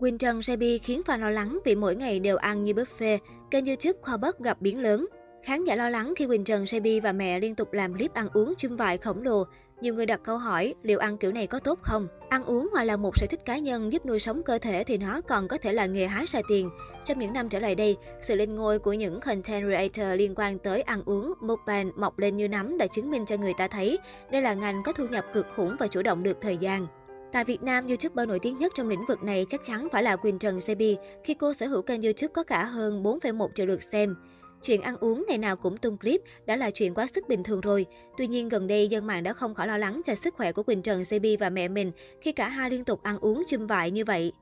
Quỳnh Trần Sebi khiến fan lo lắng vì mỗi ngày đều ăn như buffet. Kênh YouTube Khoa Bất gặp biến lớn. Khán giả lo lắng khi Quỳnh Trần Sebi và mẹ liên tục làm clip ăn uống chum vại khổng lồ. Nhiều người đặt câu hỏi liệu ăn kiểu này có tốt không? Ăn uống ngoài là một sở thích cá nhân giúp nuôi sống cơ thể thì nó còn có thể là nghề hái sai tiền. Trong những năm trở lại đây, sự lên ngôi của những content creator liên quan tới ăn uống, mukbang mọc lên như nấm đã chứng minh cho người ta thấy đây là ngành có thu nhập cực khủng và chủ động được thời gian. Tại Việt Nam, YouTuber nổi tiếng nhất trong lĩnh vực này chắc chắn phải là Quỳnh Trần Sebi khi cô sở hữu kênh YouTube có cả hơn 4,1 triệu lượt xem. Chuyện ăn uống ngày nào cũng tung clip đã là chuyện quá sức bình thường rồi. Tuy nhiên gần đây dân mạng đã không khỏi lo lắng cho sức khỏe của Quỳnh Trần Sebi và mẹ mình khi cả hai liên tục ăn uống chum vại như vậy.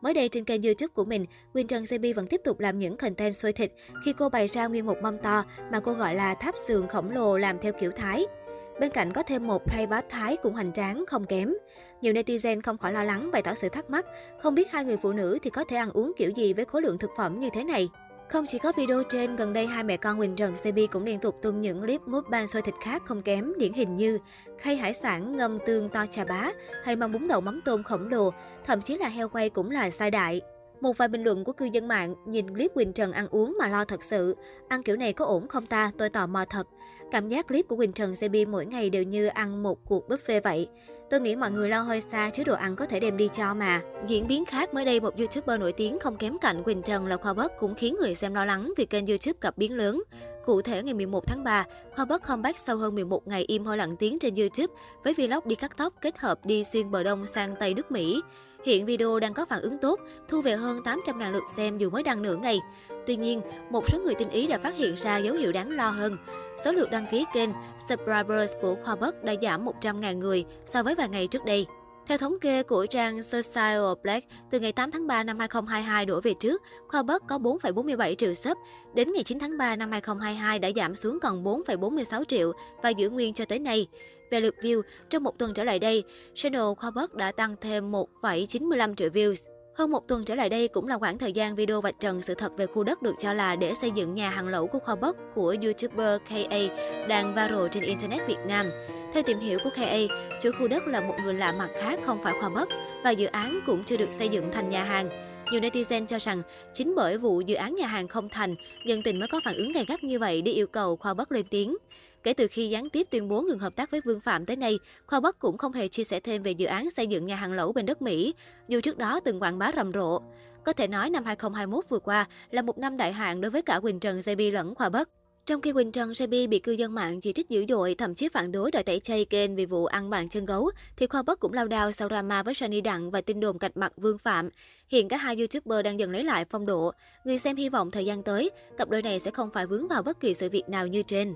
Mới đây trên kênh YouTube của mình, Quỳnh Trần Sebi vẫn tiếp tục làm những content xôi thịt khi cô bày ra nguyên một mâm to mà cô gọi là tháp sườn khổng lồ làm theo kiểu Thái. Bên cạnh có thêm một khay bát thái cũng hoành tráng, không kém. Nhiều netizen không khỏi lo lắng bày tỏ sự thắc mắc, không biết hai người phụ nữ thì có thể ăn uống kiểu gì với khối lượng thực phẩm như thế này. Không chỉ có video trên, gần đây hai mẹ con Quỳnh Trần Sebi cũng liên tục tung những clip mukbang xôi thịt khác không kém, điển hình như khay hải sản ngâm tương to trà bá hay măng bún đậu mắm tôm khổng lồ, thậm chí là heo quay cũng là sai đại. Một vài bình luận của cư dân mạng nhìn clip Quỳnh Trần ăn uống mà lo thật sự. Ăn kiểu này có ổn không ta? Tôi tò mò thật. Cảm giác clip của Quỳnh Trần CB mỗi ngày đều như ăn một cuộc buffet vậy. Tôi nghĩ mọi người lo hơi xa chứ đồ ăn có thể đem đi cho mà. Diễn biến khác mới đây một YouTuber nổi tiếng không kém cạnh Quỳnh Trần là Khoa Bất cũng khiến người xem lo lắng vì kênh YouTube gặp biến lớn. Cụ thể ngày 11 tháng 3, Khoa Bất comeback sau hơn 11 ngày im hơi lặng tiếng trên YouTube với vlog đi cắt tóc kết hợp đi xuyên bờ đông sang Tây nước Mỹ. Hiện video đang có phản ứng tốt, thu về hơn 800.000 lượt xem dù mới đăng nửa ngày. Tuy nhiên, một số người tinh ý đã phát hiện ra dấu hiệu đáng lo hơn. Số lượt đăng ký kênh subscribers của Khoa Bất đã giảm 100.000 người so với vài ngày trước đây. Theo thống kê của trang Social Black, từ ngày 8 tháng 3 năm 2022 đổ về trước, Khoa Bất có 4,47 triệu sub. Đến ngày 9 tháng 3 năm 2022 đã giảm xuống còn 4,46 triệu và giữ nguyên cho tới nay. Về lượt view, trong một tuần trở lại đây, channel Khoa Bất đã tăng thêm 1,95 triệu views. Hơn một tuần trở lại đây cũng là khoảng thời gian video vạch trần sự thật về khu đất được cho là để xây dựng nhà hàng lẩu của Khoa Bất của YouTuber KA đang viral trên Internet Việt Nam. Theo tìm hiểu của KA, chủ khu đất là một người lạ mặt khác không phải Khoa Bất và dự án cũng chưa được xây dựng thành nhà hàng. Nhiều netizen cho rằng chính bởi vụ dự án nhà hàng không thành, dân tình mới có phản ứng gay gắt như vậy để yêu cầu Khoa Bất lên tiếng. Kể từ khi gián tiếp tuyên bố ngừng hợp tác với Vương Phạm tới nay, Khoa Bắc cũng không hề chia sẻ thêm về dự án xây dựng nhà hàng lẩu bên đất Mỹ, dù trước đó từng quảng bá rầm rộ. Có thể nói năm 2021 vừa qua là một năm đại hạn đối với cả Quỳnh Trần JB lẫn Khoa Bắc. Trong khi Quỳnh Trần JB bị cư dân mạng chỉ trích dữ dội, thậm chí phản đối đòi tẩy chay kênh vì vụ ăn bàn chân gấu, thì Khoa Bắc cũng lao đao sau drama với Sunny Đặng và tin đồn cạch mặt Vương Phạm. Hiện cả hai YouTuber đang dần lấy lại phong độ. Người xem hy vọng thời gian tới, cặp đôi này sẽ không phải vướng vào bất kỳ sự việc nào như trên.